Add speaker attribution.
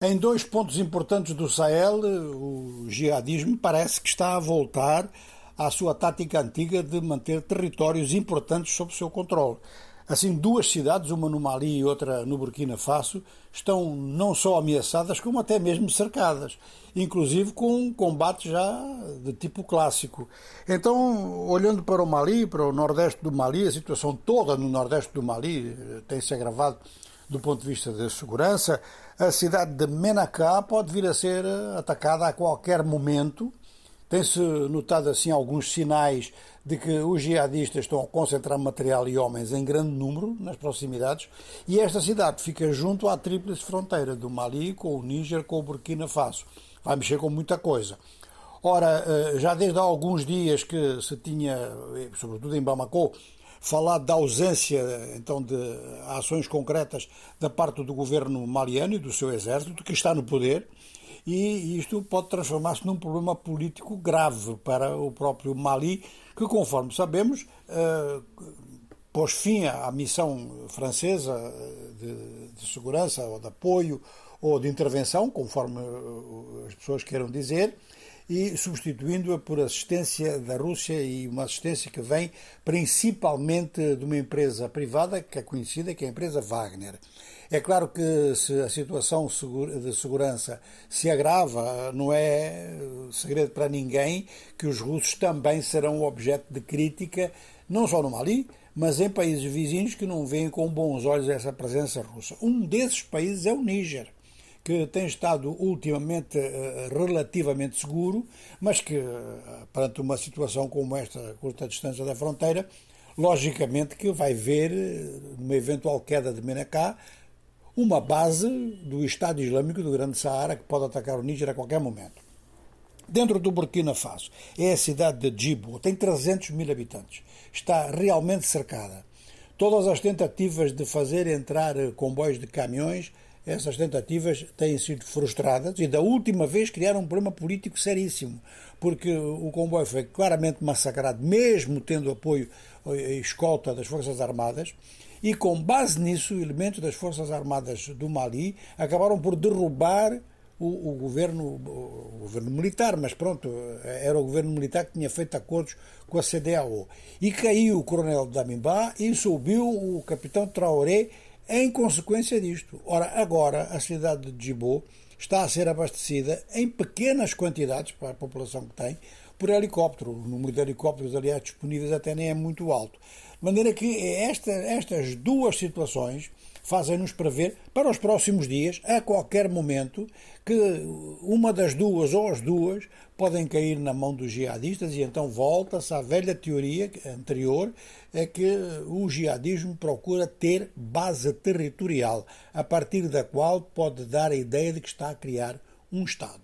Speaker 1: Em dois pontos importantes do Sahel, o jihadismo parece que está a voltar à sua tática antiga de manter territórios importantes sob seu controle. Assim, duas cidades, uma no Mali e outra no Burkina Faso, estão não só ameaçadas, como até mesmo cercadas, inclusive com um combate já de tipo clássico. Então, olhando para o Mali, para o nordeste do Mali, a situação toda no nordeste do Mali eh, tem se agravado do ponto de vista da segurança, a cidade de Menacá pode vir a ser atacada a qualquer momento. Tem-se notado assim alguns sinais de que os jihadistas estão a concentrar material e homens em grande número nas proximidades e esta cidade fica junto à tríplice fronteira do Mali com o Níger, com o Burkina Faso. Vai mexer com muita coisa. Ora, eh, já desde há alguns dias que se tinha, eh, sobretudo em Bamako, falado da ausência então de ações concretas da parte do governo maliano e do seu exército, que está no poder, e isto pode transformar-se num problema político grave para o próprio Mali, que, conforme sabemos, eh, pôs fim à missão francesa de, de segurança ou de apoio ou de intervenção, conforme as pessoas queiram dizer, e substituindo-a por assistência da Rússia e uma assistência que vem principalmente de uma empresa privada que é conhecida, que é a empresa Wagner. É claro que se a situação de segurança se agrava, não é segredo para ninguém que os russos também serão objeto de crítica, não só no Mali, mas em países vizinhos que não veem com bons olhos essa presença russa. Um desses países é o Níger que tem estado ultimamente eh, relativamente seguro, mas que, eh, perante uma situação como esta, a curta distância da fronteira, logicamente que vai ver, eh, numa eventual queda de Menacá, uma base do Estado Islâmico do Grande Saara que pode atacar o Níger a qualquer momento. Dentro do Burkina Faso, é a cidade de Djibo, tem 300 mil habitantes, está realmente cercada. Todas as tentativas de fazer entrar comboios de caminhões essas tentativas têm sido frustradas e da última vez criaram um problema político seríssimo, porque o comboio foi claramente massacrado, mesmo tendo apoio e escolta das Forças Armadas, e com base nisso, elementos das Forças Armadas do Mali acabaram por derrubar o, o, governo, o governo militar, mas pronto, era o governo militar que tinha feito acordos com a CDAO. E caiu o coronel Damimba e subiu o capitão Traoré em consequência disto. Ora, agora a cidade de Djibou está a ser abastecida em pequenas quantidades para a população que tem por helicóptero. O número de helicópteros, aliás, disponíveis até nem é muito alto. De maneira que esta, estas duas situações fazem-nos prever para os próximos dias, a qualquer momento, que uma das duas ou as duas podem cair na mão dos jihadistas e então volta-se à velha teoria anterior, é que o jihadismo procura ter base territorial, a partir da qual pode dar a ideia de que está a criar um Estado.